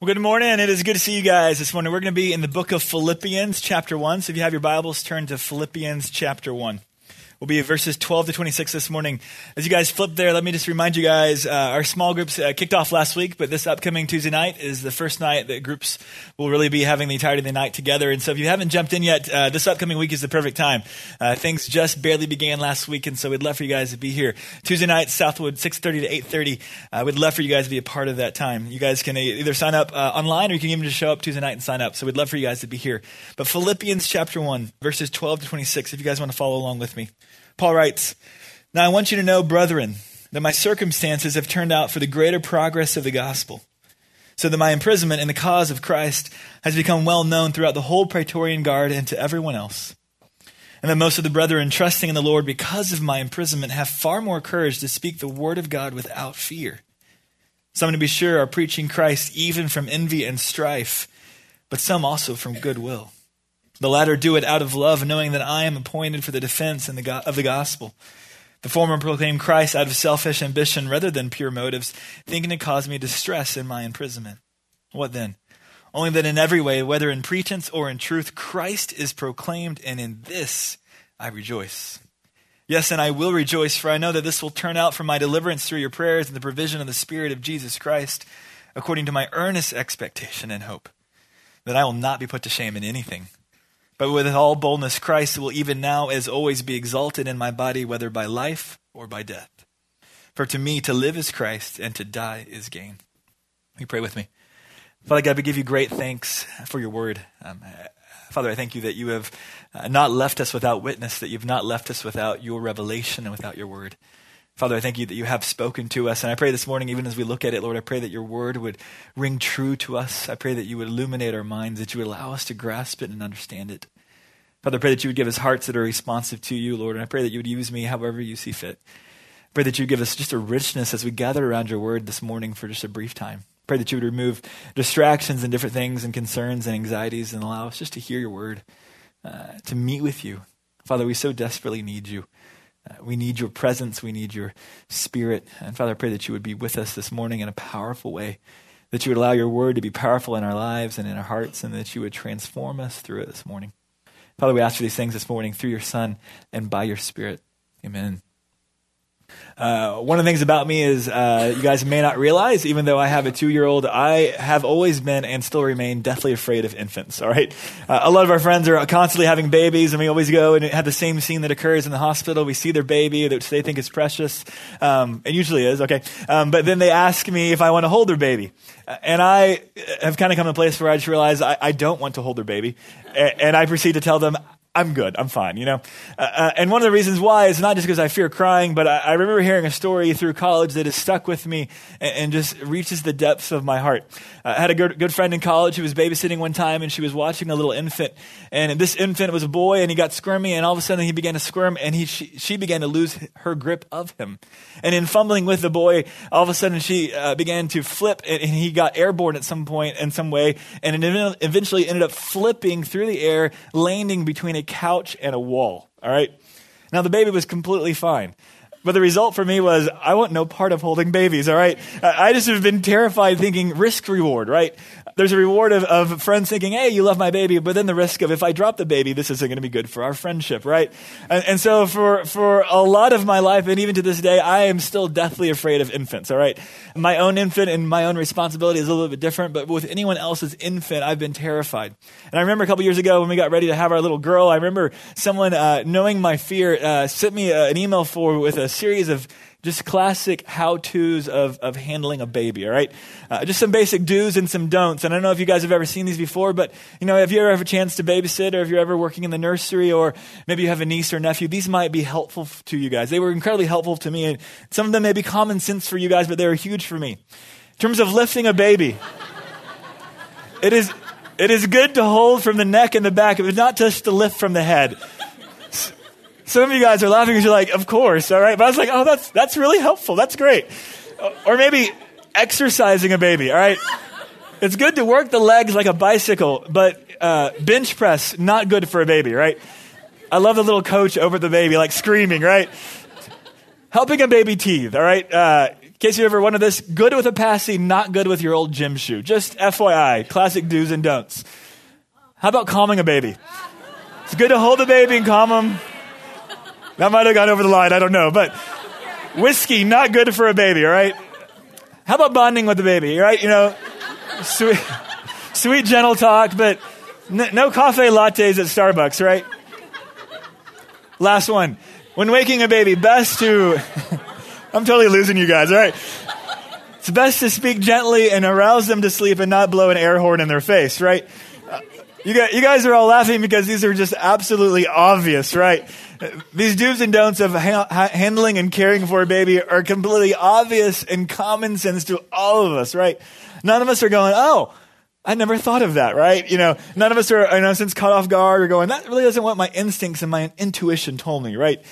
Well, good morning. It is good to see you guys this morning. We're going to be in the book of Philippians, chapter 1. So if you have your Bibles, turn to Philippians, chapter 1. We'll be verses 12 to 26 this morning. As you guys flip there, let me just remind you guys uh, our small groups uh, kicked off last week, but this upcoming Tuesday night is the first night that groups will really be having the entirety of the night together. And so if you haven't jumped in yet, uh, this upcoming week is the perfect time. Uh, things just barely began last week, and so we'd love for you guys to be here. Tuesday night, Southwood, 6.30 to 8.30. Uh, we'd love for you guys to be a part of that time. You guys can either sign up uh, online or you can even just show up Tuesday night and sign up. So we'd love for you guys to be here. But Philippians chapter 1, verses 12 to 26, if you guys want to follow along with me. Paul writes, Now I want you to know, brethren, that my circumstances have turned out for the greater progress of the gospel, so that my imprisonment in the cause of Christ has become well known throughout the whole Praetorian Guard and to everyone else. And that most of the brethren, trusting in the Lord because of my imprisonment, have far more courage to speak the word of God without fear. Some, to be sure, are preaching Christ even from envy and strife, but some also from goodwill. The latter do it out of love, knowing that I am appointed for the defense of the gospel. The former proclaim Christ out of selfish ambition rather than pure motives, thinking to cause me distress in my imprisonment. What then? Only that in every way, whether in pretense or in truth, Christ is proclaimed, and in this I rejoice. Yes, and I will rejoice, for I know that this will turn out for my deliverance through your prayers and the provision of the Spirit of Jesus Christ, according to my earnest expectation and hope, that I will not be put to shame in anything but with all boldness, Christ will even now, as always, be exalted in my body, whether by life or by death. For to me, to live is Christ, and to die is gain. You pray with me. Father God, we give you great thanks for your word. Um, Father, I thank you that you have uh, not left us without witness, that you've not left us without your revelation and without your word. Father, I thank you that you have spoken to us. And I pray this morning, even as we look at it, Lord, I pray that your word would ring true to us. I pray that you would illuminate our minds, that you would allow us to grasp it and understand it. Father, I pray that you would give us hearts that are responsive to you, Lord. And I pray that you would use me however you see fit. I pray that you give us just a richness as we gather around your word this morning for just a brief time. I pray that you would remove distractions and different things and concerns and anxieties and allow us just to hear your word, uh, to meet with you. Father, we so desperately need you. Uh, we need your presence. We need your spirit. And Father, I pray that you would be with us this morning in a powerful way, that you would allow your word to be powerful in our lives and in our hearts, and that you would transform us through it this morning. Father, we ask for these things this morning through your Son and by your Spirit. Amen. Uh, one of the things about me is uh, you guys may not realize, even though I have a two year old, I have always been and still remain deathly afraid of infants. All right. Uh, a lot of our friends are constantly having babies, and we always go and have the same scene that occurs in the hospital. We see their baby, which they think is precious. Um, it usually is, okay. Um, but then they ask me if I want to hold their baby. And I have kind of come to a place where I just realize I, I don't want to hold their baby. And, and I proceed to tell them, I'm good. I'm fine, you know? Uh, uh, and one of the reasons why is not just because I fear crying, but I, I, remember hearing a story through college that has stuck with me and, and just reaches the depths of my heart. Uh, I had a good, good friend in college who was babysitting one time and she was watching a little infant. And this infant was a boy and he got squirmy and all of a sudden he began to squirm and he, she, she began to lose her grip of him. And in fumbling with the boy, all of a sudden she uh, began to flip and, and he got airborne at some point in some way and it eventually ended up flipping through the air, landing between a couch and a wall. All right? Now, the baby was completely fine. But the result for me was I want no part of holding babies, all right? I just have been terrified thinking risk reward, right? There's a reward of, of friends thinking, hey, you love my baby, but then the risk of if I drop the baby, this isn't going to be good for our friendship, right? And, and so for, for a lot of my life, and even to this day, I am still deathly afraid of infants, all right? My own infant and my own responsibility is a little bit different, but with anyone else's infant, I've been terrified. And I remember a couple years ago when we got ready to have our little girl, I remember someone, uh, knowing my fear, uh, sent me uh, an email for with a series of just classic how to's of, of handling a baby, all right? Uh, just some basic do's and some don'ts. And I don't know if you guys have ever seen these before, but, you know, if you ever have a chance to babysit or if you're ever working in the nursery or maybe you have a niece or nephew, these might be helpful to you guys. They were incredibly helpful to me. And some of them may be common sense for you guys, but they were huge for me. In terms of lifting a baby, it is, it is good to hold from the neck and the back, but not just to lift from the head. Some of you guys are laughing because you're like, of course, all right? But I was like, oh, that's, that's really helpful. That's great. Or maybe exercising a baby, all right? It's good to work the legs like a bicycle, but uh, bench press, not good for a baby, right? I love the little coach over the baby, like screaming, right? Helping a baby teeth, all right? Uh, case you ever wanted this, good with a passy, not good with your old gym shoe. Just FYI, classic do's and don'ts. How about calming a baby? It's good to hold the baby and calm them. That might have gone over the line, I don't know. But whiskey, not good for a baby, all right? How about bonding with the baby, right? You know, sweet, sweet gentle talk, but n- no coffee lattes at Starbucks, right? Last one. When waking a baby, best to. I'm totally losing you guys, all right? It's best to speak gently and arouse them to sleep and not blow an air horn in their face, right? You guys, you guys are all laughing because these are just absolutely obvious, right? These do's and don'ts of ha- handling and caring for a baby are completely obvious and common sense to all of us, right? None of us are going, oh, I never thought of that, right? You know, none of us are, in a sense, caught off guard or going, that really isn't what my instincts and my intuition told me, right?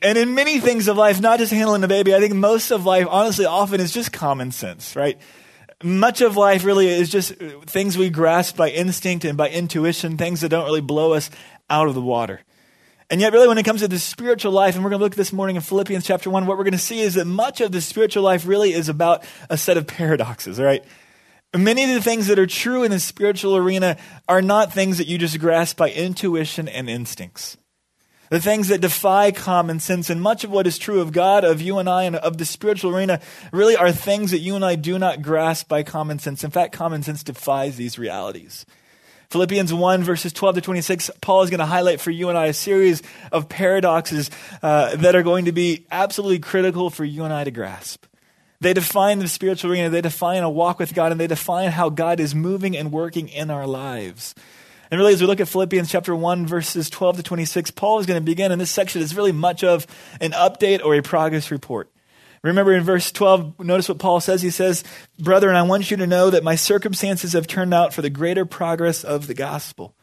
And in many things of life, not just handling a baby, I think most of life, honestly, often is just common sense, right? Much of life really is just things we grasp by instinct and by intuition, things that don't really blow us out of the water. And yet, really, when it comes to the spiritual life, and we're going to look this morning in Philippians chapter 1, what we're going to see is that much of the spiritual life really is about a set of paradoxes, right? Many of the things that are true in the spiritual arena are not things that you just grasp by intuition and instincts. The things that defy common sense, and much of what is true of God, of you and I, and of the spiritual arena, really are things that you and I do not grasp by common sense. In fact, common sense defies these realities. Philippians 1, verses 12 to 26, Paul is going to highlight for you and I a series of paradoxes uh, that are going to be absolutely critical for you and I to grasp. They define the spiritual arena, they define a walk with God, and they define how God is moving and working in our lives. And really, as we look at Philippians chapter 1, verses 12 to 26, Paul is going to begin in this section. It's really much of an update or a progress report. Remember in verse 12, notice what Paul says. He says, Brethren, I want you to know that my circumstances have turned out for the greater progress of the gospel.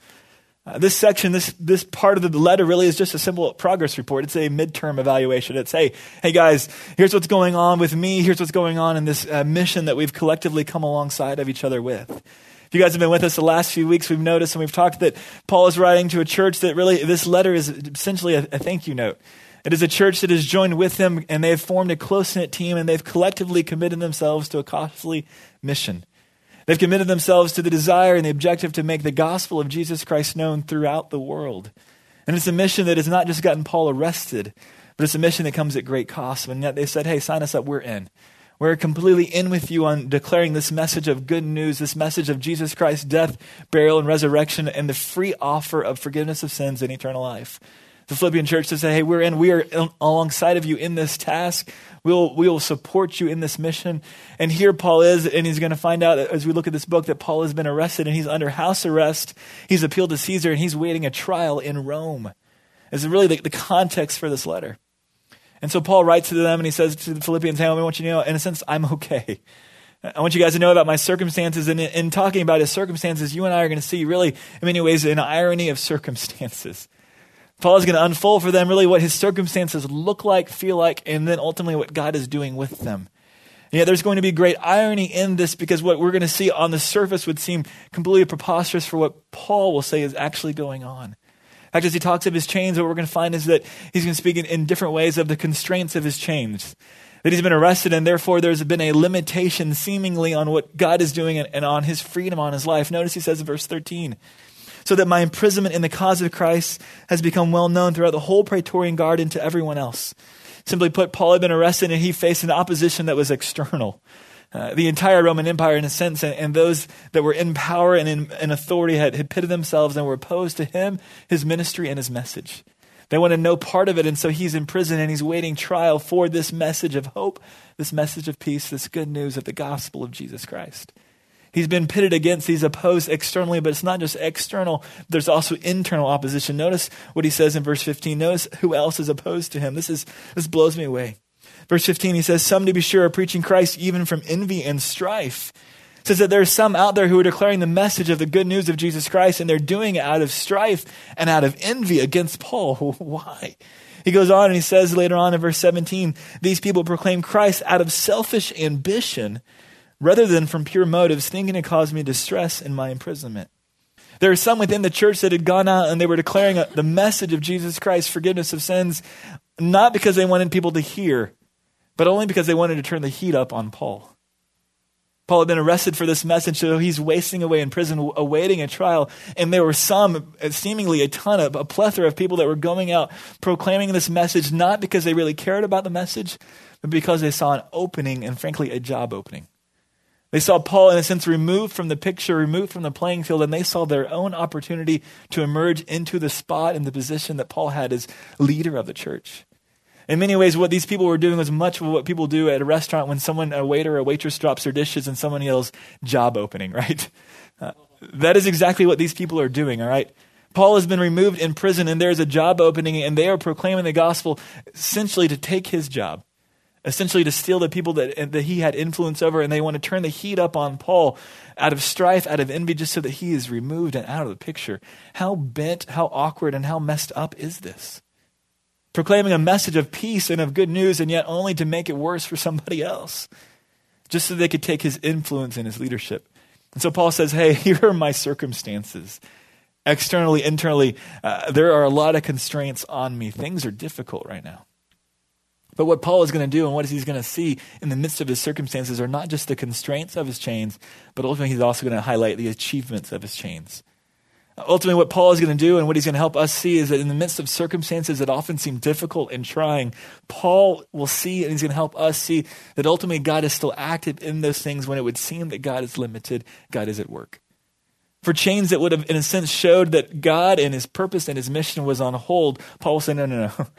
Uh, this section, this, this part of the letter really is just a simple progress report. It's a midterm evaluation. It's, hey, hey guys, here's what's going on with me. Here's what's going on in this uh, mission that we've collectively come alongside of each other with. If you guys have been with us the last few weeks, we've noticed and we've talked that Paul is writing to a church that really, this letter is essentially a, a thank you note. It is a church that has joined with him and they have formed a close knit team and they've collectively committed themselves to a costly mission. They've committed themselves to the desire and the objective to make the gospel of Jesus Christ known throughout the world. And it's a mission that has not just gotten Paul arrested, but it's a mission that comes at great cost. And yet they said, hey, sign us up, we're in. We're completely in with you on declaring this message of good news, this message of Jesus Christ's death, burial, and resurrection, and the free offer of forgiveness of sins and eternal life the Philippian church to say, hey, we're in, we are alongside of you in this task. We'll, we will support you in this mission. And here Paul is, and he's going to find out as we look at this book that Paul has been arrested and he's under house arrest. He's appealed to Caesar and he's waiting a trial in Rome. Is really the, the context for this letter. And so Paul writes to them and he says to the Philippians, hey, I want you to know, in a sense, I'm okay. I want you guys to know about my circumstances. And in talking about his circumstances, you and I are going to see really, in many ways, an irony of circumstances. Paul is going to unfold for them really what his circumstances look like, feel like, and then ultimately what God is doing with them. And yet there's going to be great irony in this because what we're going to see on the surface would seem completely preposterous for what Paul will say is actually going on. Fact, as he talks of his chains, what we're going to find is that he's going to speak in, in different ways of the constraints of his chains. That he's been arrested, and therefore there's been a limitation seemingly on what God is doing and, and on his freedom on his life. Notice he says in verse 13, so that my imprisonment in the cause of Christ has become well known throughout the whole Praetorian Guard and to everyone else. Simply put, Paul had been arrested and he faced an opposition that was external. Uh, the entire Roman Empire, in a sense, and, and those that were in power and in, in authority had, had pitted themselves and were opposed to him, his ministry, and his message. They wanted no part of it, and so he's in prison and he's waiting trial for this message of hope, this message of peace, this good news of the gospel of Jesus Christ. He's been pitted against, he's opposed externally, but it's not just external, there's also internal opposition. Notice what he says in verse 15. Notice who else is opposed to him. This is this blows me away. Verse 15, he says, Some to be sure are preaching Christ even from envy and strife. It says that there are some out there who are declaring the message of the good news of Jesus Christ, and they're doing it out of strife and out of envy against Paul. Why? He goes on and he says later on in verse 17, These people proclaim Christ out of selfish ambition rather than from pure motives, thinking it caused me distress in my imprisonment. There are some within the church that had gone out and they were declaring the message of Jesus Christ, forgiveness of sins, not because they wanted people to hear, but only because they wanted to turn the heat up on Paul. Paul had been arrested for this message, so he's wasting away in prison, awaiting a trial. And there were some, uh, seemingly a ton of, a plethora of people that were going out proclaiming this message, not because they really cared about the message, but because they saw an opening and, frankly, a job opening. They saw Paul, in a sense, removed from the picture, removed from the playing field, and they saw their own opportunity to emerge into the spot and the position that Paul had as leader of the church. In many ways, what these people were doing was much of what people do at a restaurant when someone, a waiter or a waitress drops their dishes and someone yells, job opening, right? Uh, that is exactly what these people are doing, all right? Paul has been removed in prison and there's a job opening and they are proclaiming the gospel essentially to take his job, essentially to steal the people that, that he had influence over and they want to turn the heat up on Paul out of strife, out of envy, just so that he is removed and out of the picture. How bent, how awkward, and how messed up is this? Proclaiming a message of peace and of good news, and yet only to make it worse for somebody else, just so they could take his influence and his leadership. And so Paul says, Hey, here are my circumstances. Externally, internally, uh, there are a lot of constraints on me. Things are difficult right now. But what Paul is going to do and what he's going to see in the midst of his circumstances are not just the constraints of his chains, but ultimately he's also going to highlight the achievements of his chains. Ultimately, what Paul is going to do and what he's going to help us see is that in the midst of circumstances that often seem difficult and trying, Paul will see and he's going to help us see that ultimately God is still active in those things when it would seem that God is limited, God is at work. For chains that would have, in a sense, showed that God and his purpose and his mission was on hold, Paul will say, no, no, no.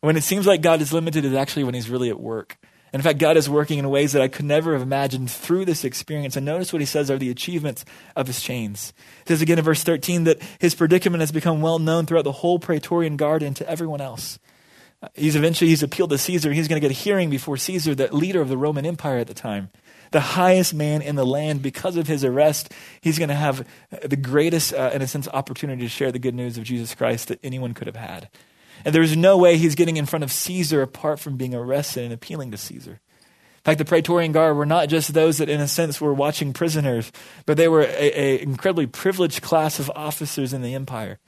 When it seems like God is limited, is actually when he's really at work. In fact, God is working in ways that I could never have imagined through this experience. And notice what he says are the achievements of his chains. He says again in verse 13 that his predicament has become well known throughout the whole Praetorian Guard and to everyone else. Uh, he's eventually he's appealed to Caesar. He's going to get a hearing before Caesar, the leader of the Roman Empire at the time. The highest man in the land, because of his arrest, he's going to have the greatest, uh, in a sense, opportunity to share the good news of Jesus Christ that anyone could have had. And there's no way he's getting in front of Caesar apart from being arrested and appealing to Caesar. In fact, the Praetorian Guard were not just those that, in a sense, were watching prisoners, but they were an incredibly privileged class of officers in the empire.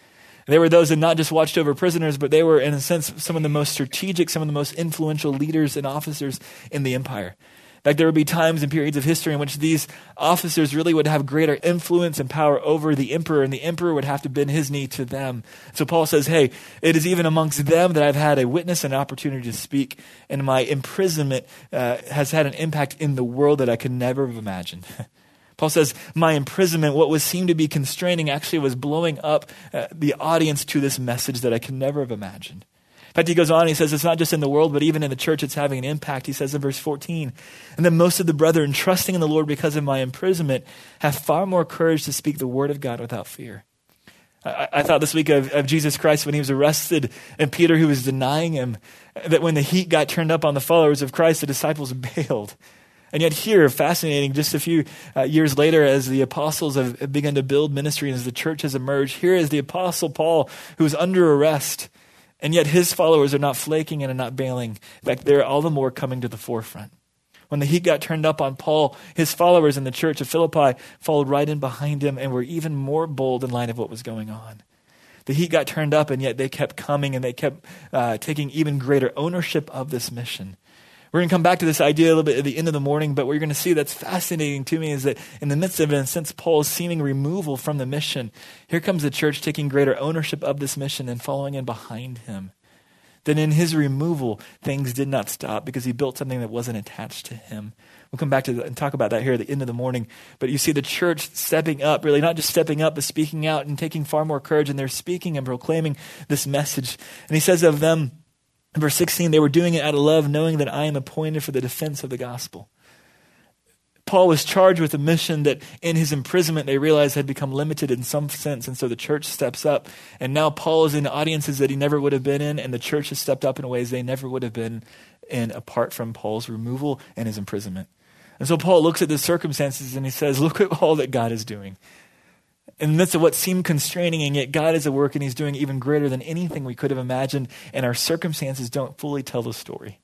They were those that not just watched over prisoners, but they were, in a sense, some of the most strategic, some of the most influential leaders and officers in the empire. Like there would be times and periods of history in which these officers really would have greater influence and power over the emperor, and the emperor would have to bend his knee to them. So Paul says, Hey, it is even amongst them that I've had a witness and opportunity to speak, and my imprisonment uh, has had an impact in the world that I could never have imagined. Paul says, My imprisonment, what was seemed to be constraining, actually was blowing up uh, the audience to this message that I could never have imagined fact, he goes on, he says it's not just in the world, but even in the church, it's having an impact. He says in verse 14, and then most of the brethren, trusting in the Lord because of my imprisonment, have far more courage to speak the word of God without fear. I, I thought this week of, of Jesus Christ when he was arrested and Peter who was denying him, that when the heat got turned up on the followers of Christ, the disciples bailed. And yet, here, fascinating, just a few uh, years later, as the apostles have begun to build ministry and as the church has emerged, here is the apostle Paul who is under arrest. And yet his followers are not flaking and are not bailing. In fact, they're all the more coming to the forefront. When the heat got turned up on Paul, his followers in the church of Philippi followed right in behind him and were even more bold in light of what was going on. The heat got turned up, and yet they kept coming and they kept uh, taking even greater ownership of this mission. We're going to come back to this idea a little bit at the end of the morning, but what you're going to see that's fascinating to me is that in the midst of it, and since Paul's seeming removal from the mission, here comes the church taking greater ownership of this mission and following in behind him. Then in his removal, things did not stop because he built something that wasn't attached to him. We'll come back to and talk about that here at the end of the morning. But you see the church stepping up, really not just stepping up, but speaking out and taking far more courage, and they're speaking and proclaiming this message. And he says of them, verse 16, they were doing it out of love, knowing that I am appointed for the defense of the gospel. Paul was charged with a mission that in his imprisonment they realized had become limited in some sense. And so the church steps up. And now Paul is in audiences that he never would have been in, and the church has stepped up in ways they never would have been in apart from Paul's removal and his imprisonment. And so Paul looks at the circumstances and he says, Look at all that God is doing in the midst of what seemed constraining, and yet God is at work and He's doing even greater than anything we could have imagined, and our circumstances don't fully tell the story.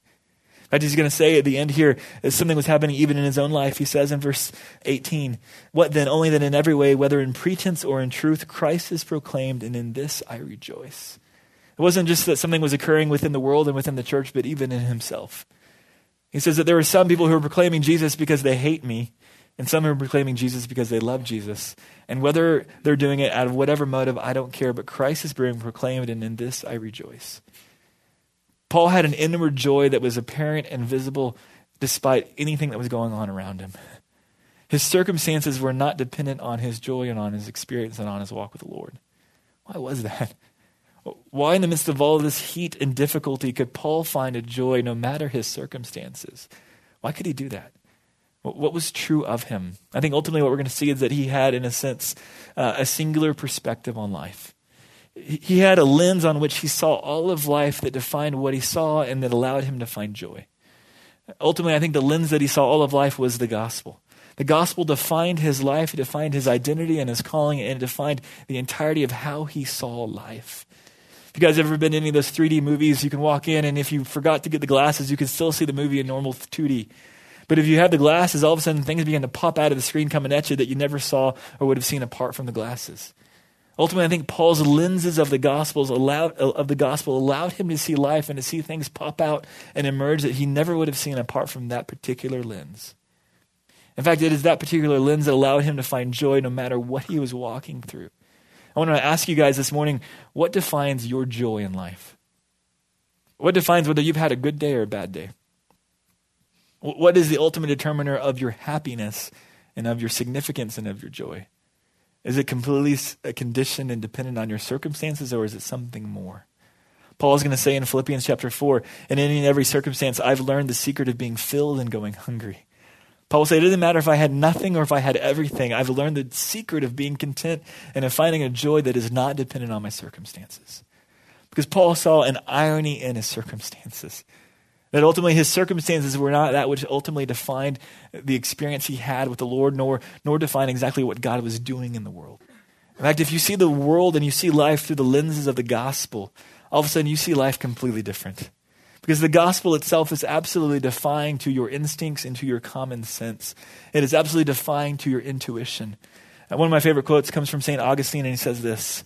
In fact, he's going to say at the end here that something was happening even in his own life. He says in verse 18, What then? Only that in every way, whether in pretense or in truth, Christ is proclaimed, and in this I rejoice. It wasn't just that something was occurring within the world and within the church, but even in himself. He says that there are some people who are proclaiming Jesus because they hate me, and some are proclaiming Jesus because they love Jesus. And whether they're doing it out of whatever motive, I don't care, but Christ is being proclaimed, and in this I rejoice. Paul had an inward joy that was apparent and visible despite anything that was going on around him. His circumstances were not dependent on his joy and on his experience and on his walk with the Lord. Why was that? Why, in the midst of all this heat and difficulty, could Paul find a joy no matter his circumstances? Why could he do that? What was true of him? I think ultimately what we're going to see is that he had, in a sense, uh, a singular perspective on life. He had a lens on which he saw all of life that defined what he saw and that allowed him to find joy. Ultimately, I think the lens that he saw all of life was the gospel. The gospel defined his life, it defined his identity and his calling, and it defined the entirety of how he saw life. If you guys ever been to any of those 3D movies, you can walk in, and if you forgot to get the glasses, you can still see the movie in normal 2D. But if you have the glasses, all of a sudden things begin to pop out of the screen coming at you that you never saw or would have seen apart from the glasses. Ultimately, I think Paul's lenses of the gospels allowed uh, of the gospel allowed him to see life and to see things pop out and emerge that he never would have seen apart from that particular lens. In fact, it is that particular lens that allowed him to find joy no matter what he was walking through. I want to ask you guys this morning what defines your joy in life? What defines whether you've had a good day or a bad day? What is the ultimate determiner of your happiness and of your significance and of your joy? Is it completely conditioned and dependent on your circumstances, or is it something more? Paul is going to say in Philippians chapter 4 In any and every circumstance, I've learned the secret of being filled and going hungry. Paul will say, It doesn't matter if I had nothing or if I had everything. I've learned the secret of being content and of finding a joy that is not dependent on my circumstances. Because Paul saw an irony in his circumstances. That ultimately his circumstances were not that which ultimately defined the experience he had with the Lord, nor, nor defined exactly what God was doing in the world. In fact, if you see the world and you see life through the lenses of the gospel, all of a sudden you see life completely different. Because the gospel itself is absolutely defying to your instincts and to your common sense. It is absolutely defying to your intuition. Uh, one of my favorite quotes comes from St. Augustine, and he says this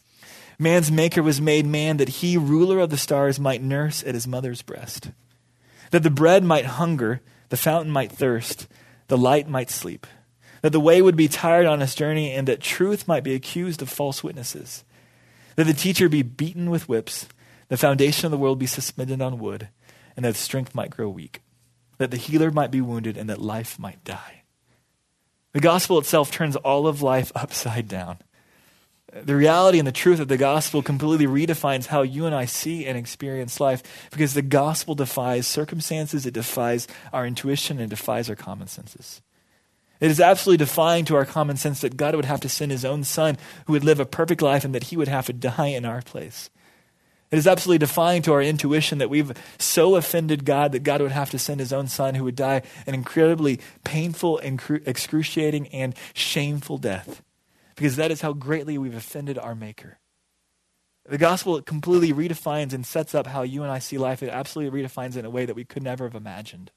Man's maker was made man that he, ruler of the stars, might nurse at his mother's breast, that the bread might hunger, the fountain might thirst, the light might sleep, that the way would be tired on its journey, and that truth might be accused of false witnesses, that the teacher be beaten with whips, the foundation of the world be suspended on wood and that strength might grow weak, that the healer might be wounded, and that life might die. The gospel itself turns all of life upside down. The reality and the truth of the gospel completely redefines how you and I see and experience life because the gospel defies circumstances, it defies our intuition, and it defies our common senses. It is absolutely defying to our common sense that God would have to send his own son who would live a perfect life and that he would have to die in our place. It is absolutely defying to our intuition that we've so offended God that God would have to send his own son who would die an incredibly painful, excruciating, and shameful death. Because that is how greatly we've offended our Maker. The gospel completely redefines and sets up how you and I see life. It absolutely redefines it in a way that we could never have imagined.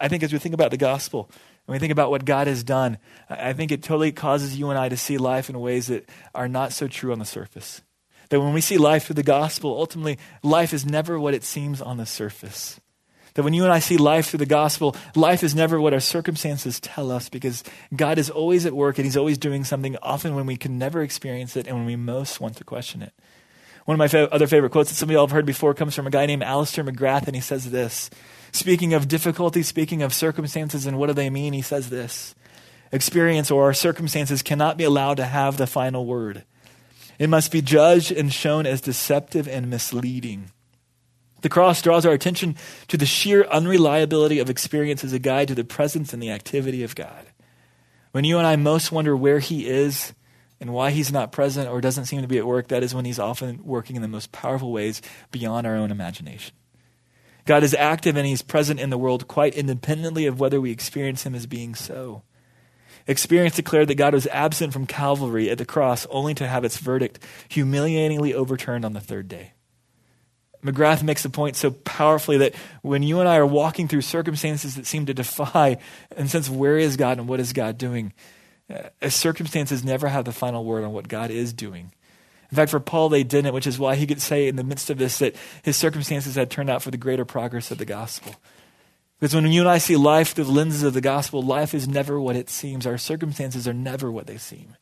I think as we think about the gospel, and we think about what God has done, I think it totally causes you and I to see life in ways that are not so true on the surface. That when we see life through the gospel, ultimately, life is never what it seems on the surface. That when you and I see life through the gospel, life is never what our circumstances tell us because God is always at work and He's always doing something, often when we can never experience it and when we most want to question it. One of my fa- other favorite quotes that some of y'all have heard before comes from a guy named Alister McGrath, and he says this. Speaking of difficulty, speaking of circumstances and what do they mean, he says this Experience or our circumstances cannot be allowed to have the final word. It must be judged and shown as deceptive and misleading. The cross draws our attention to the sheer unreliability of experience as a guide to the presence and the activity of God. When you and I most wonder where He is and why He's not present or doesn't seem to be at work, that is when He's often working in the most powerful ways beyond our own imagination. God is active and He's present in the world quite independently of whether we experience Him as being so. Experience declared that God was absent from Calvary at the cross only to have its verdict humiliatingly overturned on the third day. McGrath makes the point so powerfully that when you and I are walking through circumstances that seem to defy and sense where is God and what is God doing, uh, circumstances never have the final word on what God is doing. In fact, for Paul, they didn't, which is why he could say in the midst of this that his circumstances had turned out for the greater progress of the gospel. Because when you and I see life through the lenses of the gospel, life is never what it seems. Our circumstances are never what they seem.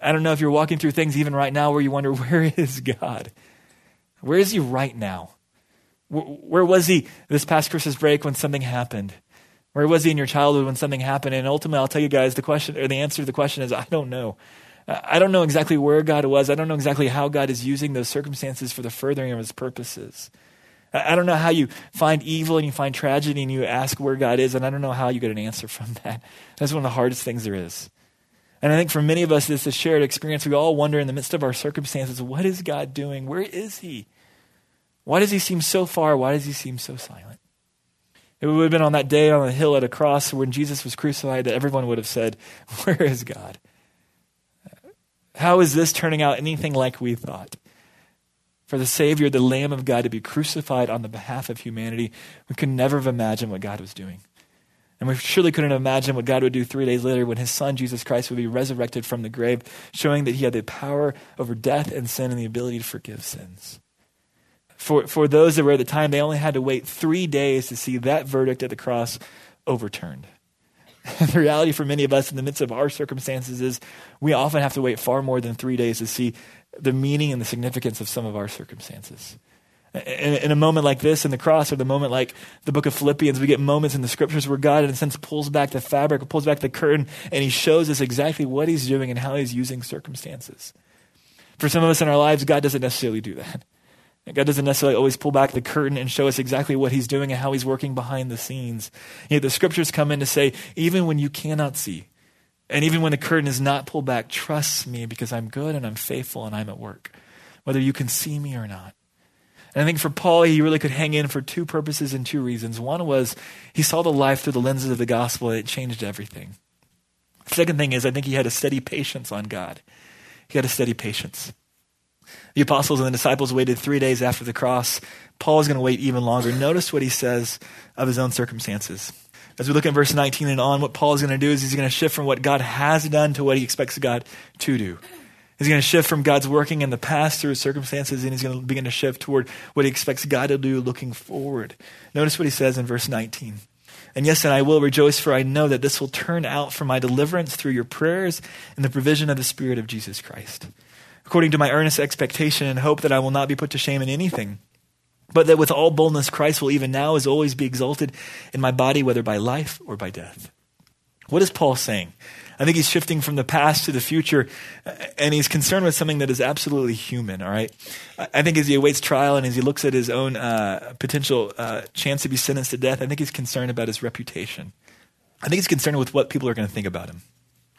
I don't know if you're walking through things even right now where you wonder, where is God? Where is He right now? Where was He this past Christmas break when something happened? Where was He in your childhood when something happened? And ultimately, I'll tell you guys the question, or the answer to the question is, I don't know. I don't know exactly where God was. I don't know exactly how God is using those circumstances for the furthering of His purposes. I don't know how you find evil and you find tragedy and you ask where God is, and I don't know how you get an answer from that. That's one of the hardest things there is. And I think for many of us, it's a shared experience. We all wonder in the midst of our circumstances, what is God doing? Where is He? Why does He seem so far? Why does He seem so silent? It would have been on that day on the hill at a cross when Jesus was crucified that everyone would have said, Where is God? How is this turning out anything like we thought? for the Savior, the Lamb of God, to be crucified on the behalf of humanity, we could never have imagined what God was doing. And we surely couldn't imagine what God would do three days later when his son, Jesus Christ, would be resurrected from the grave, showing that he had the power over death and sin and the ability to forgive sins. For, for those that were at the time, they only had to wait three days to see that verdict at the cross overturned. the reality for many of us in the midst of our circumstances is we often have to wait far more than three days to see the meaning and the significance of some of our circumstances. In, a moment like this in the cross, or the moment like the book of Philippians, we get moments in the scriptures where God, in a sense, pulls back the fabric, pulls back the curtain, and He shows us exactly what He's doing and how He's using circumstances. For some of us in our lives, God doesn't necessarily do that. God doesn't necessarily always pull back the curtain and show us exactly what He's doing and how He's working behind the scenes. Yet the scriptures come in to say, even when you cannot see, and even when the curtain is not pulled back, trust me because I'm good and I'm faithful and I'm at work, whether you can see me or not. And I think for Paul, he really could hang in for two purposes and two reasons. One was he saw the life through the lenses of the gospel and it changed everything. Second thing is I think he had a steady patience on God. He had a steady patience. The apostles and the disciples waited three days after the cross. Paul is going to wait even longer. Notice what he says of his own circumstances. As we look at verse 19 and on, what Paul is going to do is he's going to shift from what God has done to what he expects God to do. He's going to shift from God's working in the past through circumstances, and he's going to begin to shift toward what he expects God to do looking forward. Notice what he says in verse 19. And yes, and I will rejoice, for I know that this will turn out for my deliverance through your prayers and the provision of the Spirit of Jesus Christ. According to my earnest expectation and hope that I will not be put to shame in anything but that with all boldness Christ will even now as always be exalted in my body, whether by life or by death. What is Paul saying? I think he's shifting from the past to the future, and he's concerned with something that is absolutely human, all right? I think as he awaits trial and as he looks at his own uh, potential uh, chance to be sentenced to death, I think he's concerned about his reputation. I think he's concerned with what people are going to think about him.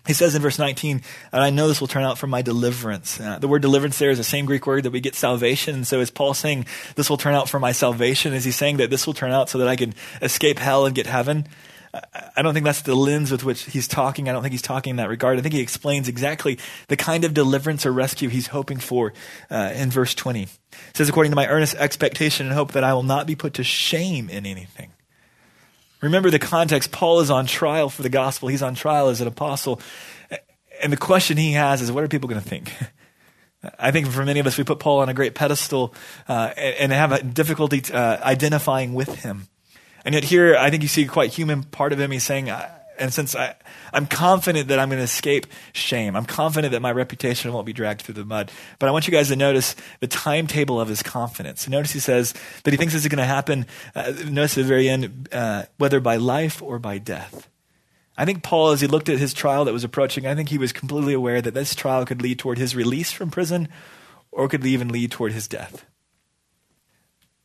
He says in verse 19, and I know this will turn out for my deliverance. Uh, the word deliverance there is the same Greek word that we get salvation. And so is Paul saying this will turn out for my salvation? Is he saying that this will turn out so that I can escape hell and get heaven? I don't think that's the lens with which he's talking. I don't think he's talking in that regard. I think he explains exactly the kind of deliverance or rescue he's hoping for uh, in verse 20. It says, according to my earnest expectation and hope that I will not be put to shame in anything. Remember the context. Paul is on trial for the gospel. He's on trial as an apostle. And the question he has is, what are people going to think? I think for many of us, we put Paul on a great pedestal uh, and, have a difficulty uh, identifying with him. And yet here, I think you see a quite human part of him. He's saying, and since I, I'm confident that I'm going to escape shame, I'm confident that my reputation won't be dragged through the mud. But I want you guys to notice the timetable of his confidence. Notice he says that he thinks this is going to happen, uh, notice at the very end, uh, whether by life or by death. I think Paul, as he looked at his trial that was approaching, I think he was completely aware that this trial could lead toward his release from prison or could even lead toward his death.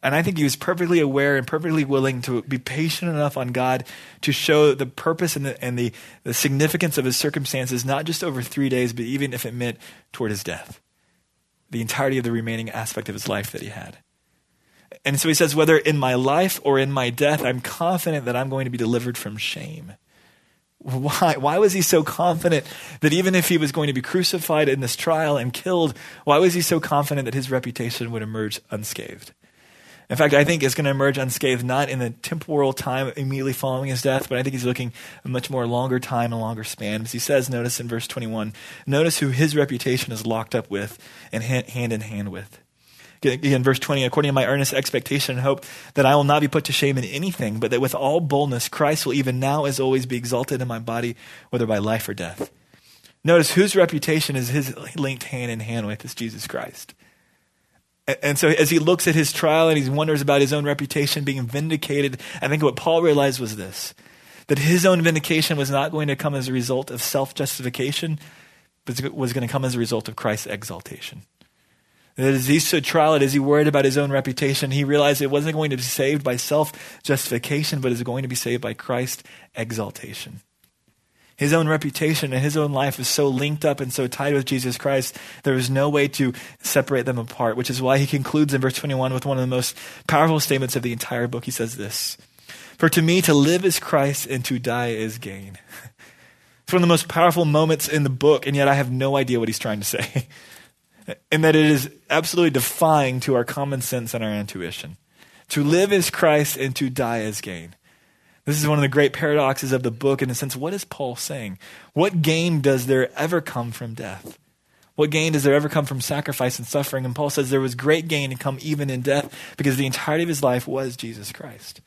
And I think he was perfectly aware and perfectly willing to be patient enough on God to show the purpose and the, and the, the significance of his circumstances, not just over three days, but even if it meant toward his death, the entirety of the remaining aspect of his life that he had. And so he says, whether in my life or in my death, I'm confident that I'm going to be delivered from shame. Why? Why was he so confident that even if he was going to be crucified in this trial and killed, why was he so confident that his reputation would emerge unscathed? In fact, I think it's going to emerge unscathed not in the temporal time immediately following his death, but I think he's looking a much more longer time and longer span. As he says, notice in verse 21, notice who his reputation is locked up with and hand in hand with. Again, verse 20, according to my earnest expectation and hope that I will not be put to shame in anything, but that with all boldness Christ will even now as always be exalted in my body, whether by life or death. Notice whose reputation is his linked hand in hand with is Jesus Christ. And so as he looks at his trial and he wonders about his own reputation being vindicated, I think what Paul realized was this that his own vindication was not going to come as a result of self justification, but was going to come as a result of Christ's exaltation. That as he stood trial, and as he worried about his own reputation, he realized it wasn't going to be saved by self justification, but is going to be saved by Christ's exaltation. His own reputation and his own life is so linked up and so tied with Jesus Christ, there is no way to separate them apart, which is why he concludes in verse 21 with one of the most powerful statements of the entire book. He says this For to me, to live is Christ, and to die is gain. It's one of the most powerful moments in the book, and yet I have no idea what he's trying to say. and that it is absolutely defying to our common sense and our intuition. To live is Christ and to die is gain. This is one of the great paradoxes of the book in the sense what is Paul saying? What gain does there ever come from death? What gain does there ever come from sacrifice and suffering? And Paul says there was great gain to come even in death because the entirety of his life was Jesus Christ.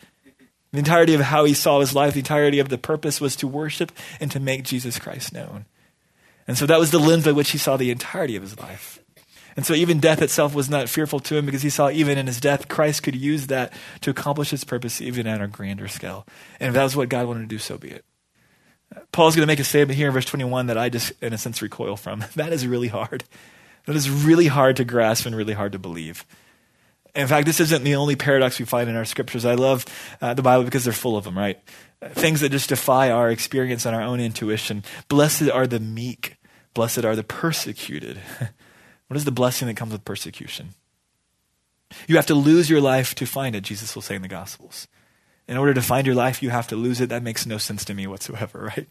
The entirety of how he saw his life, the entirety of the purpose was to worship and to make Jesus Christ known. And so that was the lens by which he saw the entirety of his life. And so even death itself was not fearful to him because he saw even in his death, Christ could use that to accomplish his purpose even at a grander scale. And if that was what God wanted to do, so be it. Paul's going to make a statement here in verse 21 that I just, in a sense, recoil from. That is really hard. That is really hard to grasp and really hard to believe. In fact, this isn't the only paradox we find in our scriptures. I love uh, the Bible because they're full of them, right? Things that just defy our experience and our own intuition. Blessed are the meek. Blessed are the persecuted. What is the blessing that comes with persecution? You have to lose your life to find it, Jesus will say in the Gospels. In order to find your life, you have to lose it. That makes no sense to me whatsoever, right?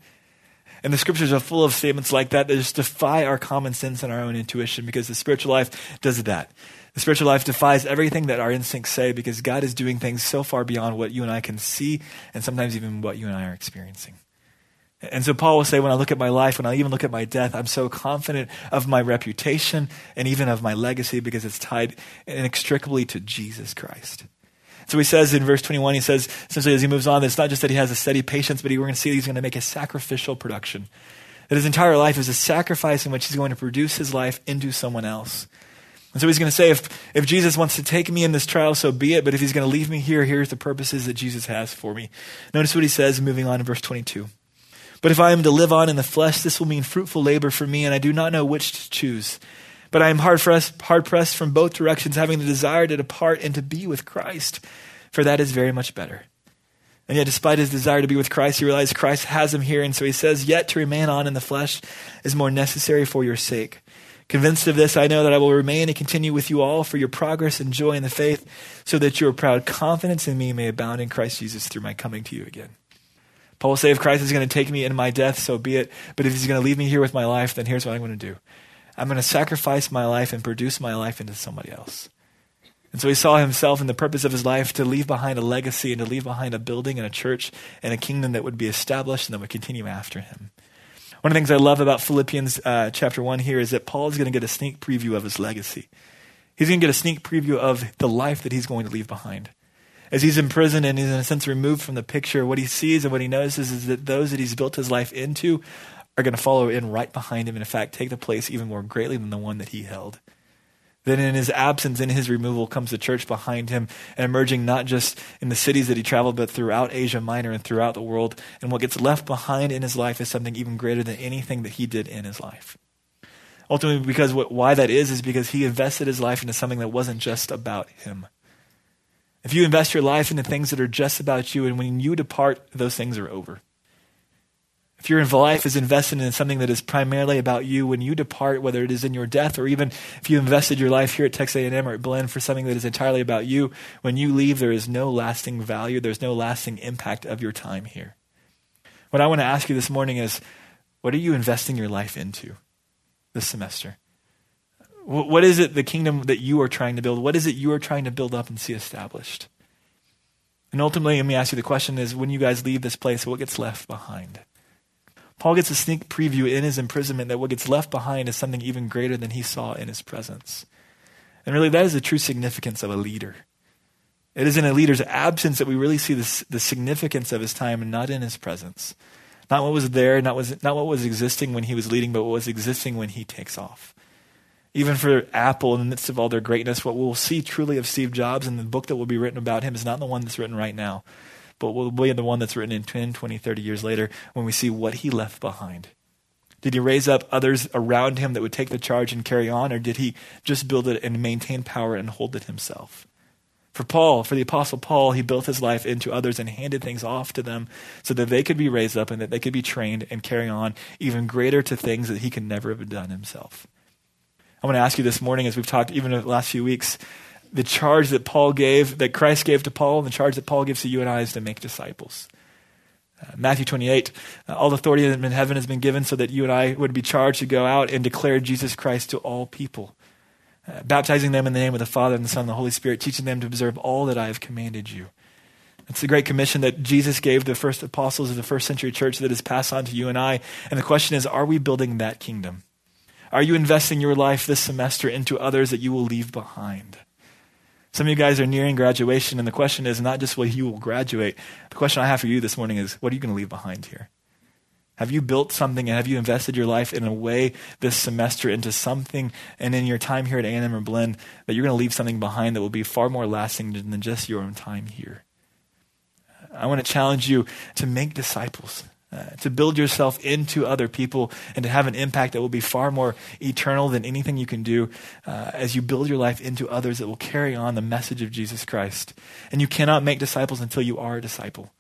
And the scriptures are full of statements like that that just defy our common sense and our own intuition because the spiritual life does that. The spiritual life defies everything that our instincts say because God is doing things so far beyond what you and I can see and sometimes even what you and I are experiencing. And so Paul will say, when I look at my life, when I even look at my death, I'm so confident of my reputation and even of my legacy because it's tied inextricably to Jesus Christ. So he says in verse 21, he says, essentially as he moves on, it's not just that he has a steady patience, but he, we're going to see that he's going to make a sacrificial production. That his entire life is a sacrifice in which he's going to produce his life into someone else. And so he's going to say, if, if Jesus wants to take me in this trial, so be it. But if he's going to leave me here, here's the purposes that Jesus has for me. Notice what he says moving on in verse 22. But if I am to live on in the flesh, this will mean fruitful labor for me, and I do not know which to choose. But I am hard pressed, hard pressed from both directions, having the desire to depart and to be with Christ, for that is very much better. And yet, despite his desire to be with Christ, he realizes Christ has him here, and so he says, Yet to remain on in the flesh is more necessary for your sake. Convinced of this, I know that I will remain and continue with you all for your progress and joy in the faith, so that your proud confidence in me may abound in Christ Jesus through my coming to you again. Paul will say, if Christ is going to take me in my death, so be it. But if he's going to leave me here with my life, then here's what I'm going to do I'm going to sacrifice my life and produce my life into somebody else. And so he saw himself in the purpose of his life to leave behind a legacy and to leave behind a building and a church and a kingdom that would be established and that would continue after him. One of the things I love about Philippians uh, chapter 1 here is that Paul is going to get a sneak preview of his legacy. He's going to get a sneak preview of the life that he's going to leave behind as he's in prison and he's in a sense removed from the picture, what he sees and what he notices is that those that he's built his life into are going to follow in right behind him and in fact take the place even more greatly than the one that he held. Then in his absence, in his removal, comes the church behind him and emerging not just in the cities that he traveled, but throughout Asia Minor and throughout the world. And what gets left behind in his life is something even greater than anything that he did in his life. Ultimately, because what, why that is, is because he invested his life into something that wasn't just about him. If you invest your life into things that are just about you, and when you depart, those things are over. If your life is invested in something that is primarily about you, when you depart, whether it is in your death or even if you invested your life here at Texas A&M or at Blend for something that is entirely about you, when you leave, there is no lasting value. There's no lasting impact of your time here. What I want to ask you this morning is, what are you investing your life into this semester? What is it, the kingdom that you are trying to build? What is it you are trying to build up and see established? And ultimately, let me ask you the question is when you guys leave this place, what gets left behind? Paul gets a sneak preview in his imprisonment that what gets left behind is something even greater than he saw in his presence. And really, that is the true significance of a leader. It is in a leader's absence that we really see this, the significance of his time and not in his presence. Not what was there, not, was, not what was existing when he was leading, but what was existing when he takes off. Even for Apple, in the midst of all their greatness, what we'll see truly of Steve Jobs in the book that will be written about him is not the one that's written right now, but will be the one that's written in 10, 20, 30 years later when we see what he left behind. Did he raise up others around him that would take the charge and carry on, or did he just build it and maintain power and hold it himself? For Paul, for the Apostle Paul, he built his life into others and handed things off to them so that they could be raised up and that they could be trained and carry on even greater to things that he could never have done himself. I want to ask you this morning, as we've talked even in the last few weeks, the charge that Paul gave, that Christ gave to Paul, and the charge that Paul gives to you and I is to make disciples. Uh, Matthew 28, uh, all authority in heaven has been given so that you and I would be charged to go out and declare Jesus Christ to all people, uh, baptizing them in the name of the Father and the Son and the Holy Spirit, teaching them to observe all that I have commanded you. It's the great commission that Jesus gave the first apostles of the first century church that is passed on to you and I. And the question is, are we building that kingdom? Are you investing your life this semester into others that you will leave behind? Some of you guys are nearing graduation, and the question is not just what you will graduate. The question I have for you this morning is what are you going to leave behind here? Have you built something and have you invested your life in a way this semester into something and in your time here at A&M or Blinn that you're going to leave something behind that will be far more lasting than just your own time here? I want to challenge you to make disciples. Uh, to build yourself into other people and to have an impact that will be far more eternal than anything you can do uh, as you build your life into others that will carry on the message of Jesus Christ. And you cannot make disciples until you are a disciple.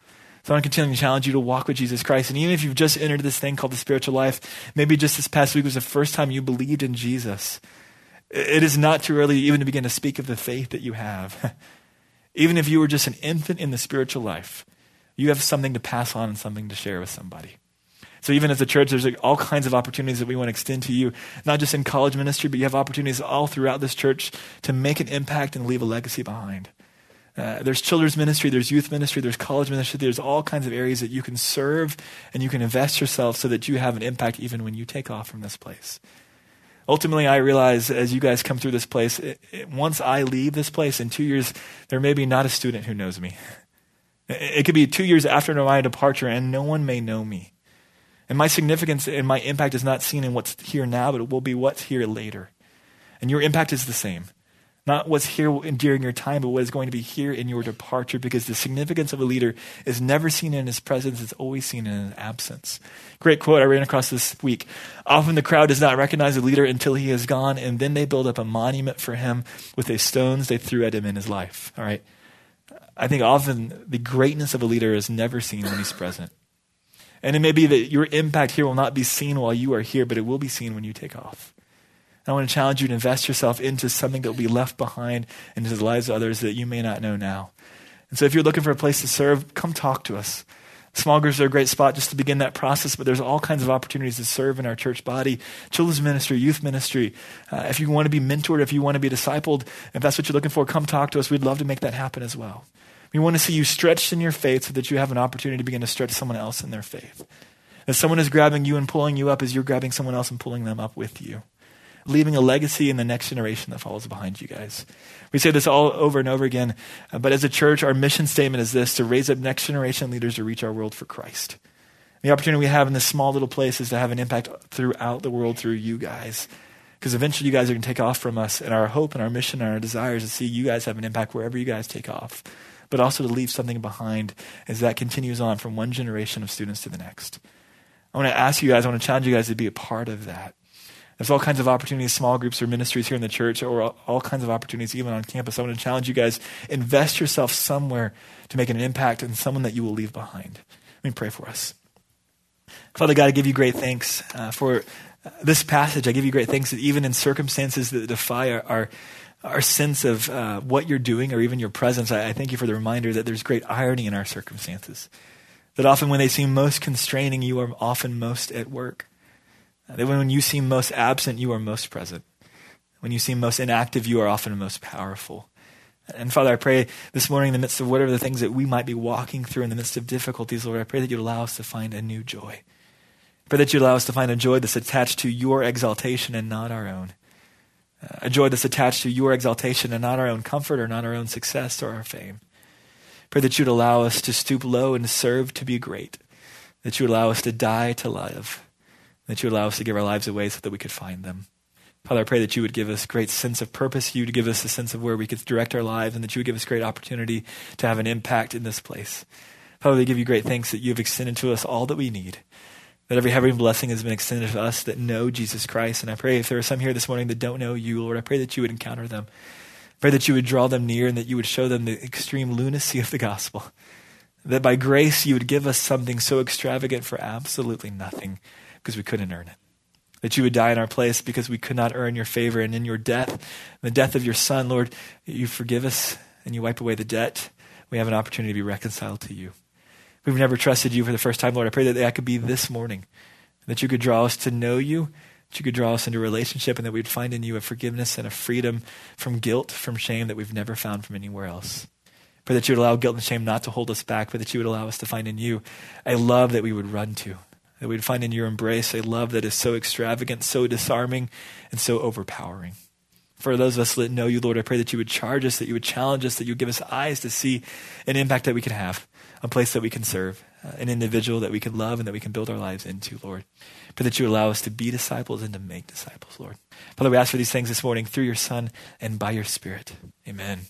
So I want to continue to challenge you to walk with Jesus Christ. And even if you've just entered this thing called the spiritual life, maybe just this past week was the first time you believed in Jesus. It is not too early even to begin to speak of the faith that you have. even if you were just an infant in the spiritual life, you have something to pass on and something to share with somebody. So even as a church, there's all kinds of opportunities that we want to extend to you, not just in college ministry, but you have opportunities all throughout this church to make an impact and leave a legacy behind. Uh, there's children's ministry, there's youth ministry, there's college ministry, there's all kinds of areas that you can serve and you can invest yourself so that you have an impact even when you take off from this place. Ultimately, I realize as you guys come through this place, it, it, once I leave this place in two years, there may be not a student who knows me. It could be two years after my departure, and no one may know me. And my significance and my impact is not seen in what's here now, but it will be what's here later. And your impact is the same. Not what's here during your time, but what is going to be here in your departure, because the significance of a leader is never seen in his presence, it's always seen in his absence. Great quote I ran across this week. Often the crowd does not recognize a leader until he is gone, and then they build up a monument for him with the stones they threw at him in his life. All right? I think often the greatness of a leader is never seen when he's present. And it may be that your impact here will not be seen while you are here, but it will be seen when you take off. I want to challenge you to invest yourself into something that will be left behind into the lives of others that you may not know now. And so if you're looking for a place to serve, come talk to us. Small groups are a great spot just to begin that process, but there's all kinds of opportunities to serve in our church body, children's ministry, youth ministry. Uh, if you want to be mentored, if you want to be discipled, if that's what you're looking for, come talk to us. We'd love to make that happen as well. We want to see you stretched in your faith so that you have an opportunity to begin to stretch someone else in their faith. As someone is grabbing you and pulling you up as you're grabbing someone else and pulling them up with you. Leaving a legacy in the next generation that follows behind you guys. We say this all over and over again, uh, but as a church, our mission statement is this to raise up next generation leaders to reach our world for Christ. The opportunity we have in this small little place is to have an impact throughout the world through you guys. Because eventually you guys are going to take off from us, and our hope and our mission and our desires to see you guys have an impact wherever you guys take off but also to leave something behind as that continues on from one generation of students to the next. I want to ask you guys, I want to challenge you guys to be a part of that. There's all kinds of opportunities, small groups or ministries here in the church, or all kinds of opportunities even on campus. I want to challenge you guys, invest yourself somewhere to make an impact in someone that you will leave behind. Let me pray for us. Father God, I give you great thanks uh, for this passage. I give you great thanks that even in circumstances that defy our, our our sense of uh, what you're doing or even your presence, I, I thank you for the reminder that there's great irony in our circumstances. That often when they seem most constraining, you are often most at work. That when you seem most absent, you are most present. When you seem most inactive, you are often most powerful. And Father, I pray this morning in the midst of whatever the things that we might be walking through in the midst of difficulties, Lord, I pray that you allow us to find a new joy. I pray that you allow us to find a joy that's attached to your exaltation and not our own. Uh, a joy that's attached to your exaltation and not our own comfort or not our own success or our fame. Pray that you'd allow us to stoop low and serve to be great, that you allow us to die to live, that you allow us to give our lives away so that we could find them. Father, I pray that you would give us great sense of purpose, you would give us a sense of where we could direct our lives, and that you would give us great opportunity to have an impact in this place. Father, we give you great thanks that you have extended to us all that we need that every heavenly blessing has been extended to us that know Jesus Christ. And I pray if there are some here this morning that don't know you, Lord, I pray that you would encounter them. I pray that you would draw them near and that you would show them the extreme lunacy of the gospel. That by grace you would give us something so extravagant for absolutely nothing because we couldn't earn it. That you would die in our place because we could not earn your favor. And in your death, the death of your Son, Lord, you forgive us and you wipe away the debt. We have an opportunity to be reconciled to you we've never trusted you for the first time, Lord, I pray that that could be this morning, that you could draw us to know you, that you could draw us into a relationship, and that we'd find in you a forgiveness and a freedom from guilt, from shame that we've never found from anywhere else. Pray that you would allow guilt and shame not to hold us back, but that you would allow us to find in you a love that we would run to, that we'd find in your embrace a love that is so extravagant, so disarming, and so overpowering. For those of us that know you, Lord, I pray that you would charge us, that you would challenge us, that you would give us eyes to see an impact that we can have a place that we can serve, uh, an individual that we can love and that we can build our lives into, Lord. Pray that you allow us to be disciples and to make disciples, Lord. Father, we ask for these things this morning through your Son and by your Spirit. Amen.